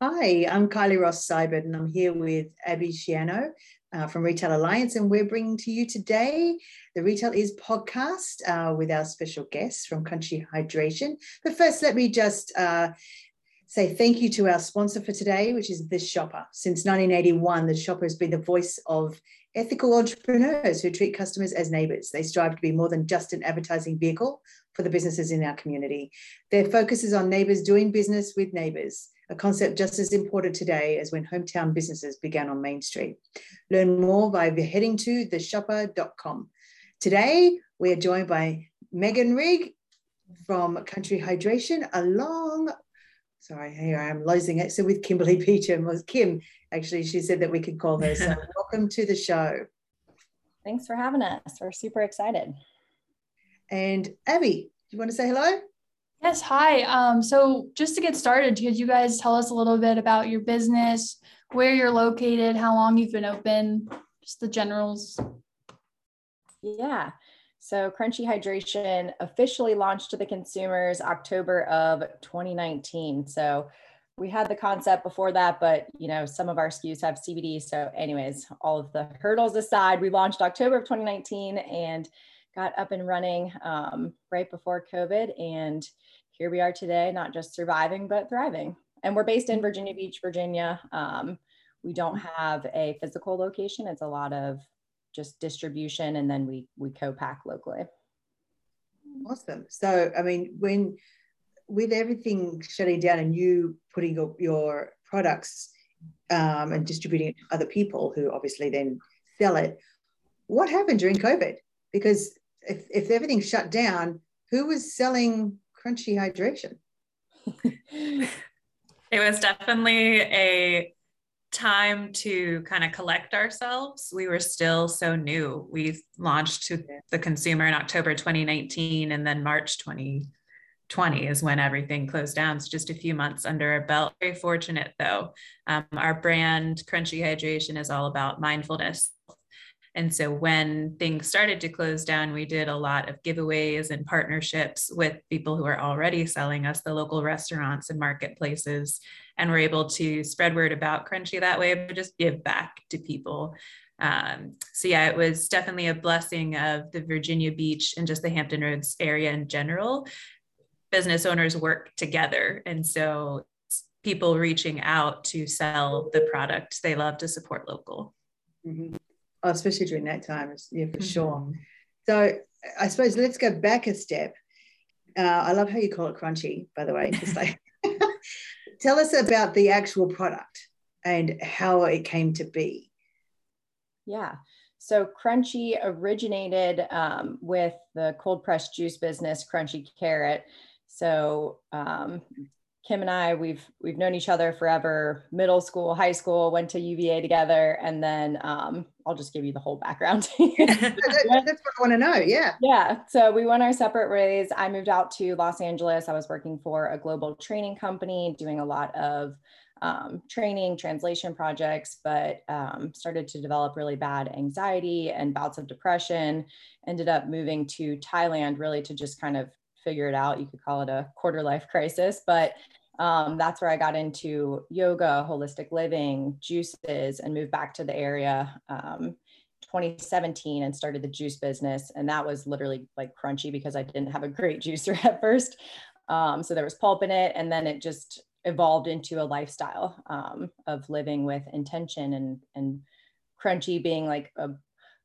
Hi, I'm Kylie Ross Seibert, and I'm here with Abby Shiano uh, from Retail Alliance, and we're bringing to you today the Retail Is podcast uh, with our special guests from Crunchy Hydration. But first, let me just uh, say thank you to our sponsor for today, which is The Shopper. Since 1981, The Shopper has been the voice of ethical entrepreneurs who treat customers as neighbors. They strive to be more than just an advertising vehicle for the businesses in our community. Their focus is on neighbors doing business with neighbors a concept just as important today as when hometown businesses began on Main Street. Learn more by heading to theshopper.com. Today, we are joined by Megan Rigg from Crunchy Hydration, along, sorry, here I am losing it. So with Kimberly Peacham, was Kim, actually, she said that we could call her. So welcome to the show. Thanks for having us. We're super excited. And Abby, do you want to say hello? Yes, hi. Um, so just to get started, could you guys tell us a little bit about your business, where you're located, how long you've been open, just the generals? Yeah. So Crunchy Hydration officially launched to the consumers October of 2019. So we had the concept before that, but you know, some of our SKUs have CBD. So, anyways, all of the hurdles aside, we launched October of 2019 and got up and running um, right before COVID. And here we are today, not just surviving, but thriving. And we're based in Virginia Beach, Virginia. Um, we don't have a physical location. It's a lot of just distribution and then we, we co-pack locally. Awesome. So, I mean, when, with everything shutting down and you putting your, your products um, and distributing it to other people who obviously then sell it, what happened during COVID? Because if, if everything shut down, who was selling crunchy hydration? it was definitely a time to kind of collect ourselves. We were still so new. We launched to the consumer in October 2019 and then March 2020 is when everything closed down. So just a few months under our belt. Very fortunate though. Um, our brand Crunchy Hydration is all about mindfulness and so when things started to close down, we did a lot of giveaways and partnerships with people who are already selling us, the local restaurants and marketplaces. And we're able to spread word about Crunchy that way, but just give back to people. Um, so yeah, it was definitely a blessing of the Virginia Beach and just the Hampton Roads area in general. Business owners work together. And so people reaching out to sell the product they love to support local. Mm-hmm especially during that time, yeah, for mm-hmm. sure. So I suppose let's go back a step. Uh, I love how you call it crunchy, by the way. Just like, tell us about the actual product and how it came to be. Yeah. So Crunchy originated um, with the cold pressed juice business, Crunchy Carrot. So um, Kim and I, we've we've known each other forever. Middle school, high school, went to UVA together, and then um, I'll just give you the whole background. That's what I want to know. Yeah. Yeah. So we went our separate ways. I moved out to Los Angeles. I was working for a global training company, doing a lot of um, training, translation projects, but um, started to develop really bad anxiety and bouts of depression. Ended up moving to Thailand, really to just kind of figure it out. You could call it a quarter life crisis, but um, that's where I got into yoga, holistic living, juices, and moved back to the area um, 2017 and started the juice business. And that was literally like crunchy because I didn't have a great juicer at first. Um, so there was pulp in it, and then it just evolved into a lifestyle um, of living with intention and and crunchy being like a,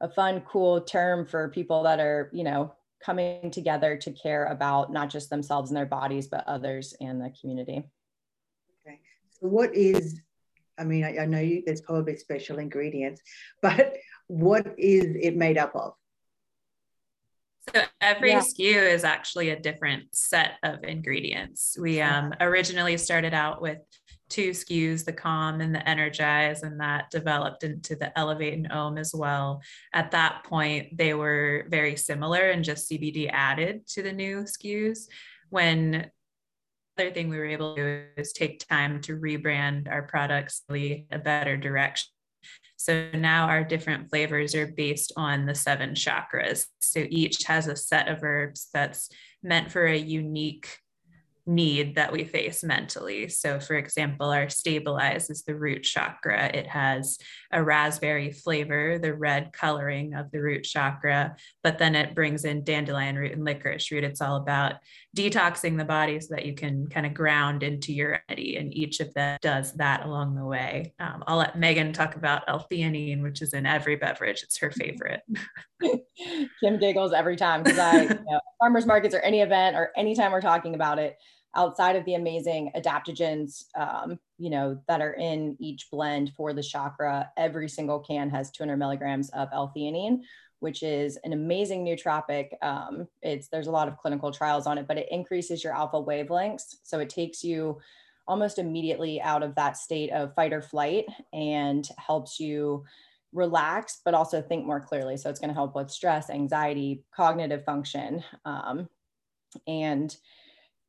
a fun, cool term for people that are you know coming together to care about not just themselves and their bodies, but others and the community. Okay. So, what is, I mean, I, I know you, there's probably special ingredients, but what is it made up of? So every yeah. SKU is actually a different set of ingredients. We um, originally started out with two SKUs, the Calm and the Energize, and that developed into the Elevate and Om as well. At that point, they were very similar and just CBD added to the new SKUs. When other thing we were able to do is take time to rebrand our products in a better direction. So now our different flavors are based on the seven chakras. So each has a set of herbs that's meant for a unique need that we face mentally. So, for example, our stabilize is the root chakra. It has a raspberry flavor, the red coloring of the root chakra, but then it brings in dandelion root and licorice root. It's all about detoxing the body so that you can kind of ground into your identity. And each of them does that along the way. Um, I'll let Megan talk about L-theanine, which is in every beverage. It's her favorite. Kim giggles every time because I, you know, farmers markets or any event or anytime we're talking about it, outside of the amazing adaptogens, um, you know, that are in each blend for the chakra, every single can has 200 milligrams of L-theanine, which is an amazing nootropic. Um, it's there's a lot of clinical trials on it, but it increases your alpha wavelengths, so it takes you almost immediately out of that state of fight or flight and helps you relax, but also think more clearly. So it's going to help with stress, anxiety, cognitive function, um, and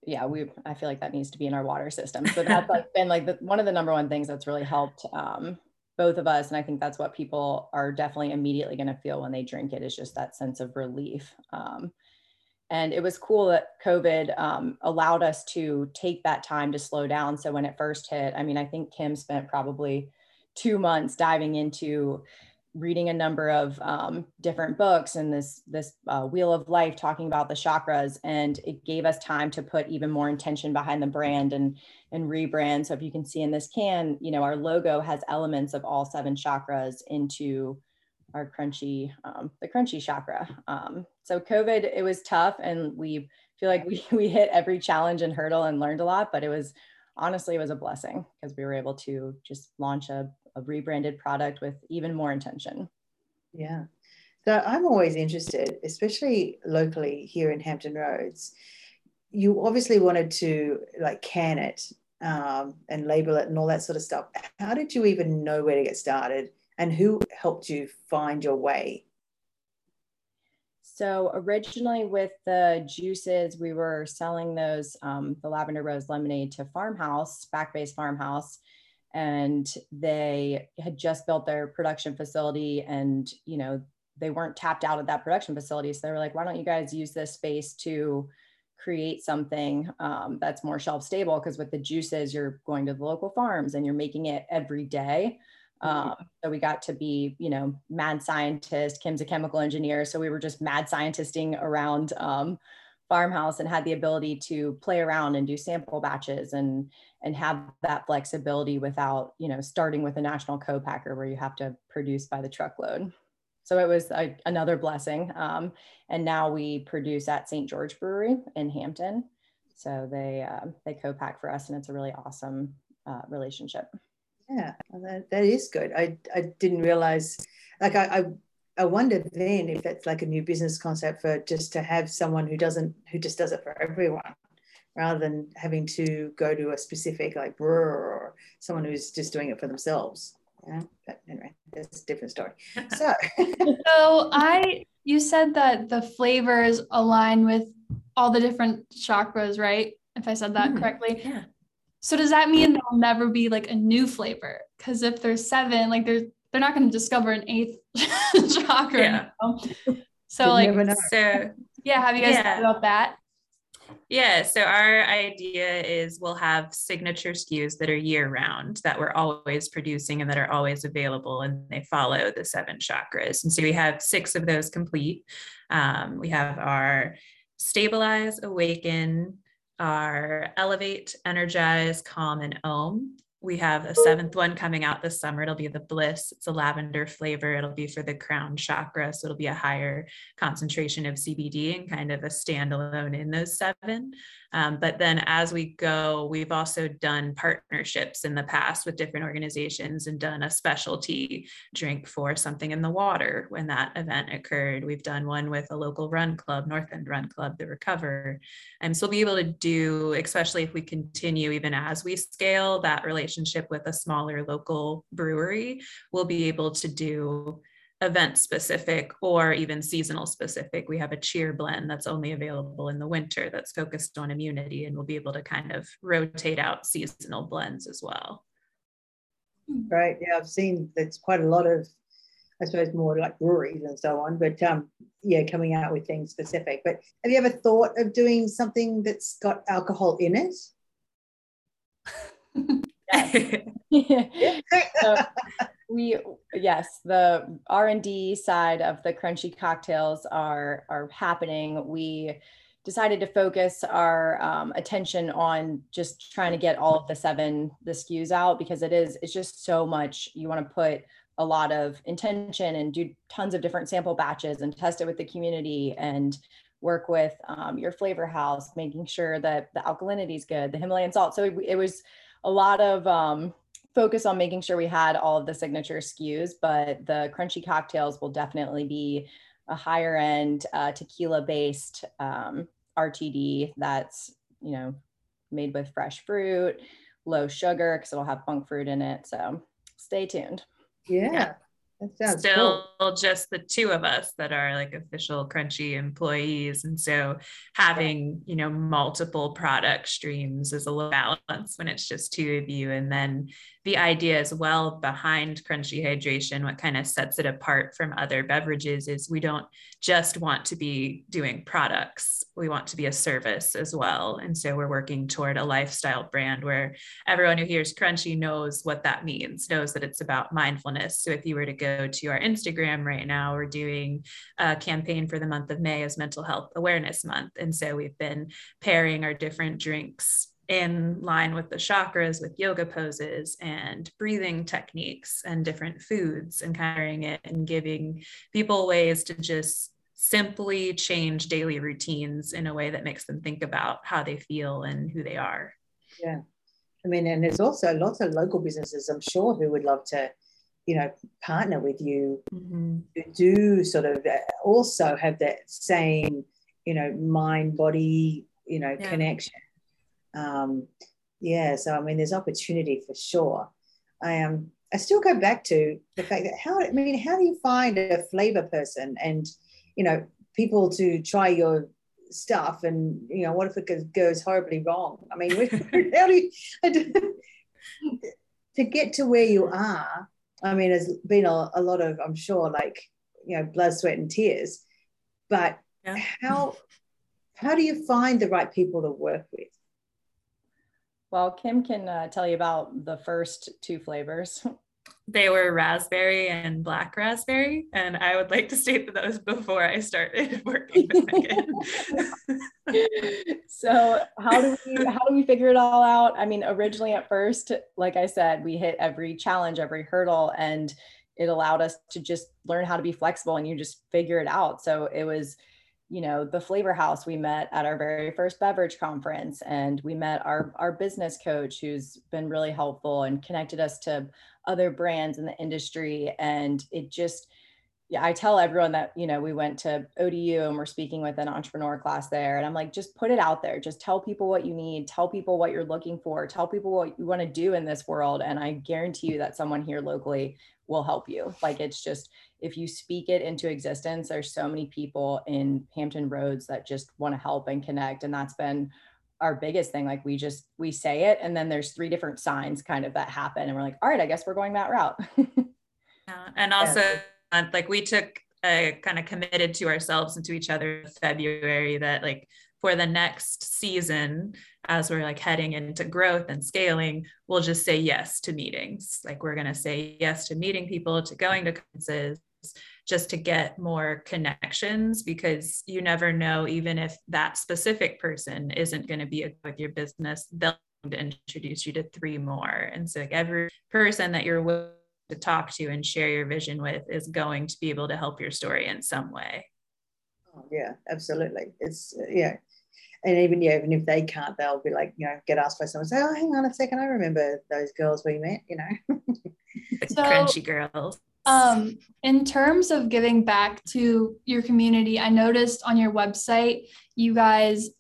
yeah, we I feel like that needs to be in our water system. So that's like been like the, one of the number one things that's really helped um, both of us, and I think that's what people are definitely immediately going to feel when they drink it is just that sense of relief. Um, and it was cool that COVID um, allowed us to take that time to slow down. So when it first hit, I mean, I think Kim spent probably two months diving into reading a number of um, different books and this this uh, wheel of life talking about the chakras and it gave us time to put even more intention behind the brand and and rebrand. So if you can see in this can you know our logo has elements of all seven chakras into our crunchy um, the crunchy chakra. Um, so covid it was tough and we feel like we, we hit every challenge and hurdle and learned a lot but it was honestly it was a blessing because we were able to just launch a a rebranded product with even more intention. Yeah. So I'm always interested, especially locally here in Hampton Roads. You obviously wanted to like can it um, and label it and all that sort of stuff. How did you even know where to get started and who helped you find your way? So originally with the juices, we were selling those, um, the lavender rose lemonade to farmhouse, back base farmhouse and they had just built their production facility and you know they weren't tapped out of that production facility. So they were like why don't you guys use this space to create something um, that's more shelf stable? Because with the juices you're going to the local farms and you're making it every day. Mm-hmm. um, so we got to be you know mad scientist kim's a chemical engineer. So we were just mad scientisting around um, farmhouse and had the ability to play around and do sample batches and and have that flexibility without you know starting with a national co-packer where you have to produce by the truckload. So it was a, another blessing. Um, and now we produce at st george brewery in hampton. So they uh, they co-pack for us and it's a really awesome uh, relationship. Yeah that, that is good. I i didn't realize like I, I I wonder then if that's like a new business concept for just to have someone who doesn't who just does it for everyone rather than having to go to a specific like brewer or someone who's just doing it for themselves. Yeah, but anyway, that's a different story. So, so I you said that the flavors align with all the different chakras, right? If I said that mm, correctly. Yeah. So does that mean there'll never be like a new flavor? Because if there's seven, like there's they're not going to discover an eighth chakra. Yeah. You know? So like, so yeah, have you guys yeah. thought about that? Yeah, so our idea is we'll have signature SKUs that are year round that we're always producing and that are always available, and they follow the seven chakras. And so we have six of those complete. Um, we have our stabilize, awaken, our elevate, energize, calm, and om we have a seventh one coming out this summer. It'll be the Bliss. It's a lavender flavor. It'll be for the crown chakra. So it'll be a higher concentration of CBD and kind of a standalone in those seven. Um, but then as we go, we've also done partnerships in the past with different organizations and done a specialty drink for something in the water when that event occurred. We've done one with a local run club, North End Run Club, the Recover. And so we'll be able to do, especially if we continue even as we scale that relationship with a smaller local brewery, we'll be able to do event specific or even seasonal specific. We have a cheer blend that's only available in the winter that's focused on immunity, and we'll be able to kind of rotate out seasonal blends as well. Right. Yeah, I've seen there's quite a lot of I suppose more like breweries and so on. But um, yeah, coming out with things specific. But have you ever thought of doing something that's got alcohol in it? so we yes the r&d side of the crunchy cocktails are are happening. We decided to focus our um, attention on just trying to get all of the seven the SKUs out because it is it's just so much. You want to put a lot of intention and do tons of different sample batches and test it with the community and work with um, your flavor house making sure that the alkalinity is good the himalayan salt. So it, it was a lot of um, focus on making sure we had all of the signature SKUs but the crunchy cocktails will definitely be a higher end uh, tequila based um, RTD that's, you know, made with fresh fruit, low sugar, because it'll have monk fruit in it. So stay tuned. Yeah. yeah still cool. just the two of us that are like official crunchy employees and so having you know multiple product streams is a little balance when it's just two of you and then the idea as well behind crunchy hydration what kind of sets it apart from other beverages is we don't just want to be doing products. We want to be a service as well. And so we're working toward a lifestyle brand where everyone who hears crunchy knows what that means knows that it's about mindfulness. So if you were to go to our instagram right now we're doing a campaign for the month of may as mental health awareness month. And so we've been pairing our different drinks in line with the chakras with yoga poses and breathing techniques and different foods and carrying it and giving people ways to just simply change daily routines in a way that makes them think about how they feel and who they are. Yeah. I mean, and there's also lots of local businesses, I'm sure, who would love to, you know, partner with you mm-hmm. to do sort of uh, also have that same, you know, mind body, you know, yeah. connection um, yeah, so I mean, there's opportunity for sure. I am. Um, I still go back to the fact that how I mean, how do you find a flavor person and you know people to try your stuff and you know what if it goes horribly wrong? I mean, how do you to get to where you are? I mean, there's been a, a lot of I'm sure like you know blood, sweat, and tears, but yeah. how how do you find the right people to work with? Well, Kim can uh, tell you about the first two flavors. They were raspberry and black raspberry, and I would like to state that that was before I started working with Megan. so, how do we how do we figure it all out? I mean, originally at first, like I said, we hit every challenge, every hurdle, and it allowed us to just learn how to be flexible, and you just figure it out. So it was you know the flavor house we met at our very first beverage conference and we met our our business coach who's been really helpful and connected us to other brands in the industry. And it just yeah i tell everyone that you know we went to odu and we're speaking with an entrepreneur class there and i'm like just put it out there just tell people what you need tell people what you're looking for tell people what you want to do in this world and i guarantee you that someone here locally will help you like it's just if you speak it into existence, there's so many people in Hampton Roads that just want to help and connect. And that's been our biggest thing. Like we just, we say it, and then there's three different signs kind of that happen. And we're like, all right, I guess we're going that route. yeah. And also, yeah. Uh, like we took a kind of committed to ourselves and to each other in February that like for the next season, as we're like heading into growth and scaling, we'll just say yes to meetings. Like we're going to say yes to meeting people, to going to conferences, just to get more connections because you never know even if that specific person isn't going to be with your business they'll introduce you to three more and so like every person that you're willing to talk to and share your vision with is going to be able to help your story in some way oh, yeah absolutely it's uh, yeah and even yeah, even if they can't, they'll be like, you know, get asked by someone, say, "Oh, hang on a second, I remember those girls we met," you know. the so, crunchy girls. Um, in terms of giving back to your community, I noticed on your website you guys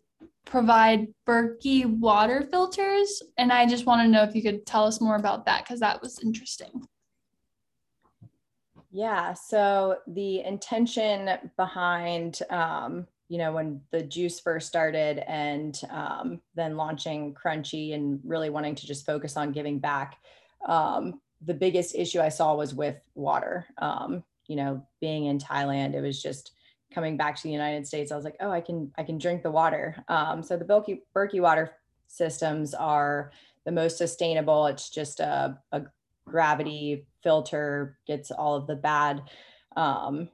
provide Berkey water filters, and I just want to know if you could tell us more about that because that was interesting. Yeah, so the intention behind, um, you know, when the juice first started and um, then launching Crunchy and really wanting to just focus on giving back, um, the biggest issue I saw was with water. Um, you know, being in Thailand, it was just coming back to the United States. I was like, oh, I can I can drink the water. Um, so the Berkey Berkey water systems are the most sustainable. It's just a, a gravity filter, gets all of the bad um,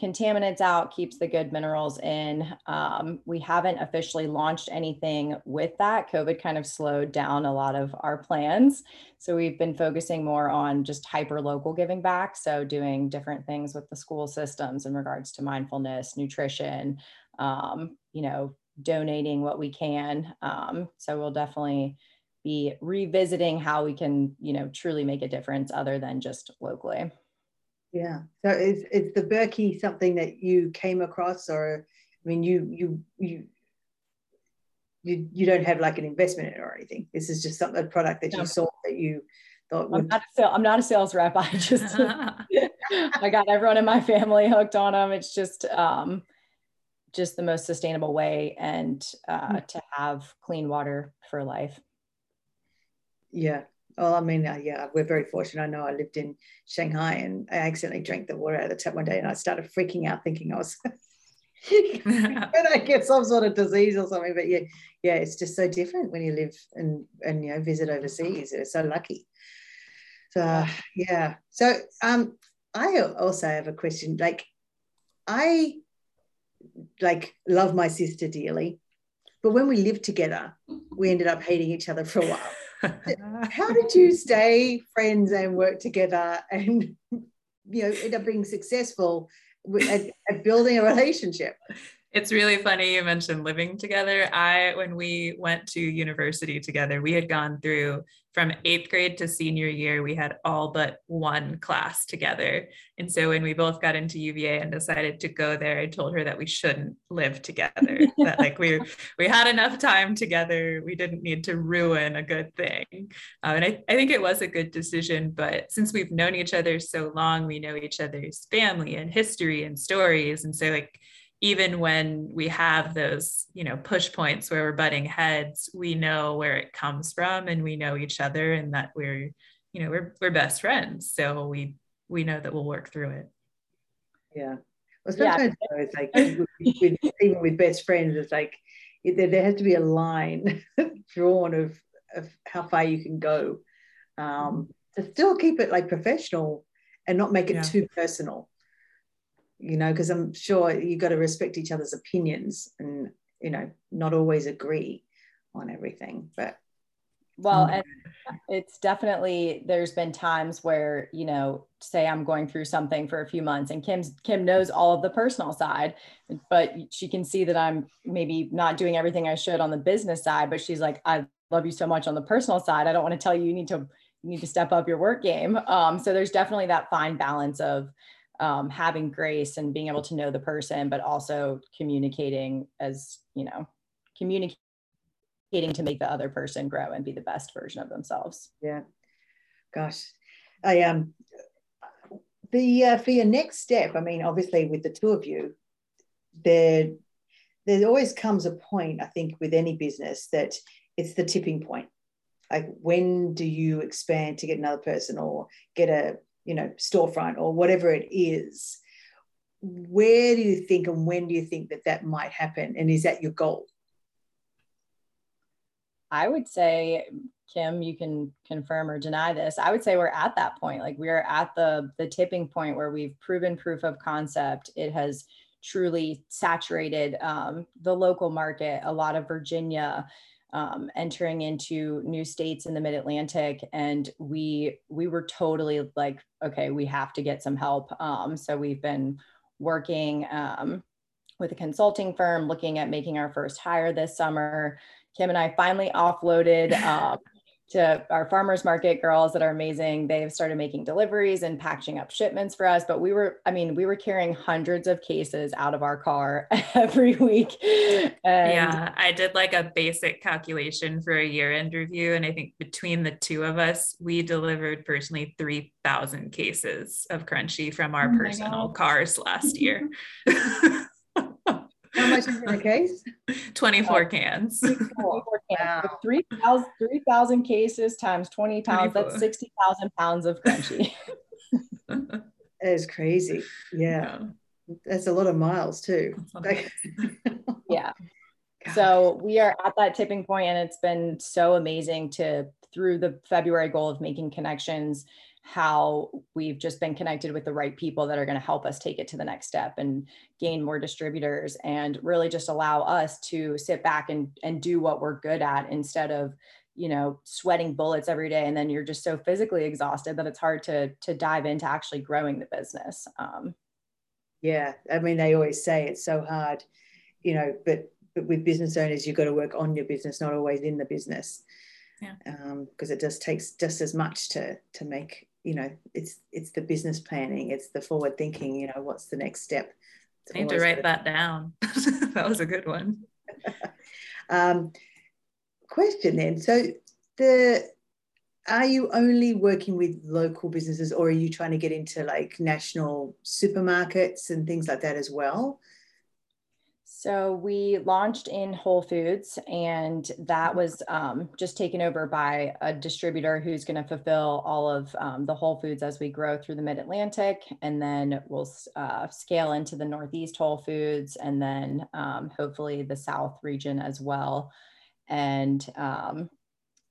contaminants out, keeps the good minerals in. Um, we haven't officially launched anything with that. COVID kind of slowed down a lot of our plans. So we've been focusing more on just hyper local giving back. So doing different things with the school systems in regards to mindfulness, nutrition, um, you know, donating what we can. Um, so we'll definitely be revisiting how we can, you know, truly make a difference other than just locally. Yeah. So is is the Berkey something that you came across, or I mean, you you you you you don't have like an investment in it or anything. This is just something a product that you saw that you thought would. I'm not, a I'm not a sales rep. I just I got everyone in my family hooked on them. It's just um just the most sustainable way and uh, mm. to have clean water for life. Yeah, well, I mean, uh, yeah, we're very fortunate. I know I lived in Shanghai and I accidentally drank the water out of the tap one day and I started freaking out thinking I was going to get some sort of disease or something. But yeah, yeah, it's just so different when you live and, and you know, visit overseas. We're so lucky. So, yeah. So, um, I also have a question. Like, I like love my sister dearly, but when we lived together, we ended up hating each other for a while. how did you stay friends and work together and you know end up being successful at, at building a relationship it's really funny you mentioned living together. I, when we went to university together, we had gone through from eighth grade to senior year, we had all but one class together. And so when we both got into UVA and decided to go there, I told her that we shouldn't live together. that like we we had enough time together. We didn't need to ruin a good thing. Uh, and I, I think it was a good decision. But since we've known each other so long, we know each other's family and history and stories. And so like even when we have those you know push points where we're butting heads we know where it comes from and we know each other and that we're you know we're, we're best friends. So we we know that we'll work through it. Yeah. Well sometimes yeah. it's like with, even with best friends it's like there, there has to be a line drawn of of how far you can go. Um, to still keep it like professional and not make it yeah. too personal you know, because I'm sure you've got to respect each other's opinions and, you know, not always agree on everything. But well, um, and it's definitely there's been times where, you know, say I'm going through something for a few months and Kim's Kim knows all of the personal side, but she can see that I'm maybe not doing everything I should on the business side, but she's like, I love you so much on the personal side. I don't want to tell you you need to you need to step up your work game. Um, so there's definitely that fine balance of um, having grace and being able to know the person, but also communicating as, you know, communicating to make the other person grow and be the best version of themselves. Yeah. Gosh. I um the uh, for your next step, I mean, obviously with the two of you, there there always comes a point, I think, with any business that it's the tipping point. Like when do you expand to get another person or get a you know storefront or whatever it is where do you think and when do you think that that might happen? And is that your goal? I would say kim you can confirm or deny this. I would say we're at that point. Like we're at the the tipping point where we've proven proof of concept. It has truly saturated um, the local market a lot of virginia um, entering into new states in the mid-atlantic and we we were totally like okay we have to get some help. Um, so we've been working um, with a consulting firm looking at making our first hire this summer. Kim and i finally offloaded um, to our farmers market girls that are amazing. They've started making deliveries and packaging up shipments for us. But we were, I mean, we were carrying hundreds of cases out of our car every week. And yeah, I did like a basic calculation for a year end review. And I think between the two of us, we delivered personally 3,000 cases of crunchy from our oh personal God. cars last year. How much is in a case? 24 uh, cans. 24 cans. Wow. 3,000 3, cases times 20 pounds, 24. that's 60,000 pounds of crunchy. and That is crazy. Yeah. yeah. That's a lot of miles too. yeah. So we are at that tipping point and it's been so amazing to through the February goal of making connections how we've just been connected with the right people that are going to help us take it to the next step and gain more distributors and really just allow us to sit back and and do what we're good at instead of you know sweating bullets every day. And then you're just so physically exhausted that it's hard to to dive into actually growing the business. Um, yeah i mean they always say it's so hard you know but but with business owners you've got to work on your business not always in the business. Yeah. Because um, it just takes just as much to to make you know it's it's the business planning it's the forward thinking you know what's the next step I need to write that down that was a good one um, question then. So the are you only working with local businesses or are you trying to get into like national supermarkets and things like that as well? So we launched in Whole Foods, and that was um, just taken over by a distributor who's going to fulfill all of um, the Whole Foods as we grow through the Mid Atlantic, and then we'll uh, scale into the Northeast Whole Foods, and then um, hopefully the South region as well and um,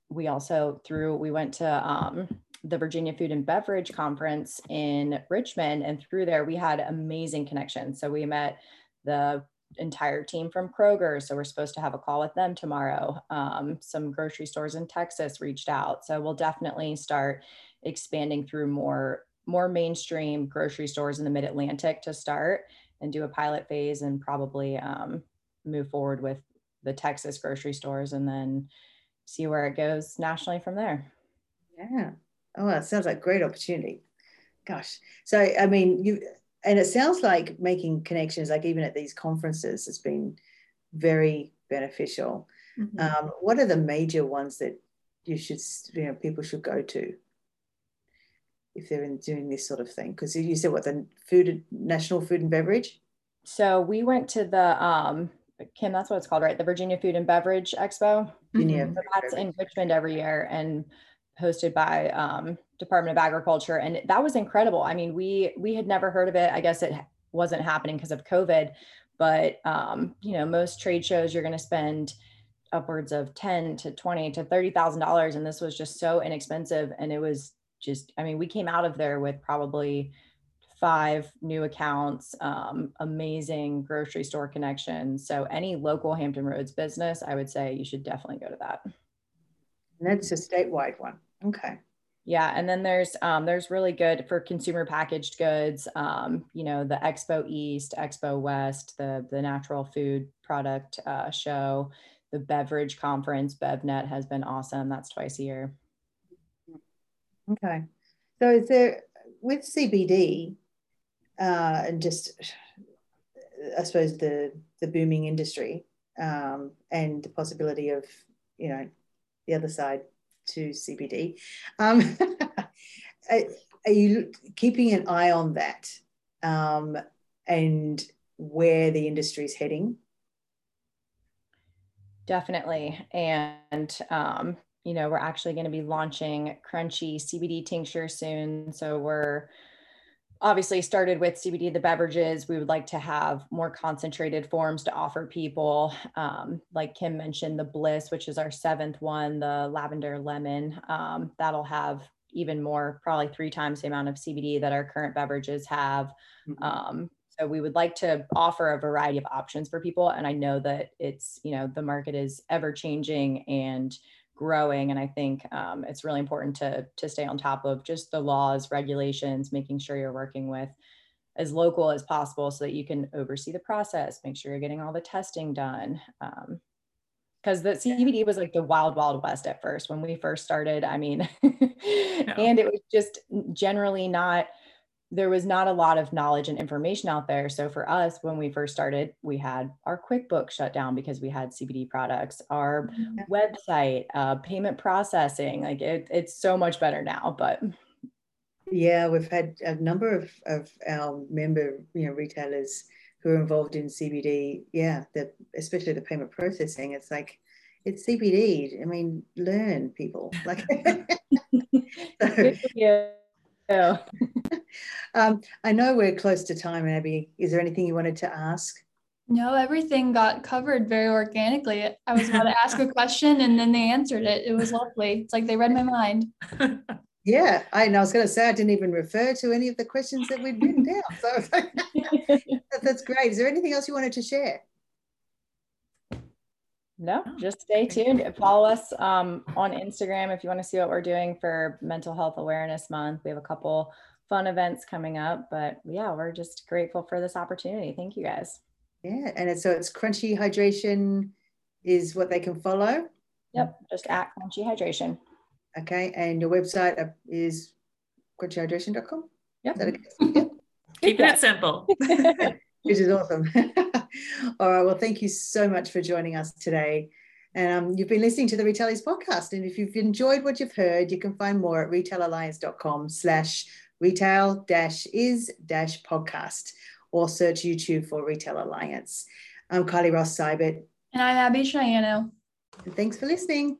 we also through we went to um, the Virginia Food and Beverage Conference in Richmond, and through there we had amazing connections. So we met the entire team from Kroger. So we're supposed to have a call with them tomorrow. Um, some grocery stores in Texas reached out. So we'll definitely start expanding through more more mainstream grocery stores in the Mid Atlantic to start and do a pilot phase and probably um, move forward with the Texas grocery stores and then see where it goes nationally from there. Yeah. Oh, that sounds like a great opportunity. Gosh. So, I mean, you, and it sounds like making connections, like even at these conferences, has been very beneficial. Mm-hmm. Um, what are the major ones that you should, you know, people should go to if they're in doing this sort of thing? Because you said what the food, national food and beverage. So we went to the um, Kim, that's what it's called, right? The Virginia Food and Beverage Expo. Mm-hmm. So that's in Richmond every year and hosted by um, Department of Agriculture, and that was incredible. I mean, we we had never heard of it. I guess it wasn't happening because of COVID, but um, you know, most trade shows you're going to spend upwards of ten to twenty to thirty thousand dollars, and this was just so inexpensive, and it was just. I mean, we came out of there with probably five new accounts, um, amazing grocery store connections. So any local Hampton Roads business, I would say you should definitely go to that. And that's a statewide one. Okay. Yeah, and then there's um, there's really good for consumer packaged goods. Um, you know, the Expo East, Expo West, the the natural food product uh, show, the beverage conference. BevNet has been awesome. That's twice a year. Okay, so is there with CBD? uh, and just I suppose the the booming industry um, and the possibility of you know the other side to CBD. Um, are, you keeping an eye on that um, and where the industry is heading? Definitely, and um, you know we're actually going to be launching crunchy CBD tincture soon, so we're obviously started with CBD, the beverages. We would like to have more concentrated forms to offer people. Um, like Kim mentioned, the Bliss, which is our seventh one, the lavender lemon, um, that'll have even more, probably three times the amount of CBD that our current beverages have. Mm-hmm. Um, so we would like to offer a variety of options for people. And I know that it's, you know, the market is ever changing and growing and i think um, it's really important to to stay on top of just the laws regulations making sure you're working with as local as possible so that you can oversee the process make sure you're getting all the testing done because um, the CBD was like the wild, wild west at first when we first started. I mean, and it was just generally not there was not a lot of knowledge and information out there. So for us, when we first started, we had our QuickBooks shut down because we had CBD products, our mm-hmm. website, uh, payment processing. Like it, it's so much better now. But yeah, we've had a number of, of our member, you know, retailers who are involved in CBD. Yeah, the, especially the payment processing. It's like it's CBD. I mean, learn people like. so, yeah. um, I know we're close to time, Abby. Is there anything you wanted to ask? No, everything got covered very organically. I was about to ask a question and then they answered it. It was lovely. It's like they read my mind. Yeah, I, and I was going to say I didn't even refer to any of the questions that we'd written down. So that's great. Is there anything else you wanted to share? No, just stay tuned. Follow us um, on Instagram if you want to see what we're doing for Mental Health Awareness Month. We have a couple fun events coming up, but yeah, we're just grateful for this opportunity. Thank you guys. Yeah, and it's, so it's Crunchy Hydration is what they can follow. Yep, just at Crunchy Hydration. Okay, and your website is crunchyhydration.com? Yep. Okay? yep. Keeping it simple. Which is awesome. All right, well, thank you so much for joining us today. And um, you've been listening to the Retail Is podcast. And if you've enjoyed what you've heard, you can find more at retailalliance.com slash retail dash is dash podcast or search YouTube for Retail Alliance. I'm Kylie Ross Seibert. And I'm Abby Shiano. And thanks for listening.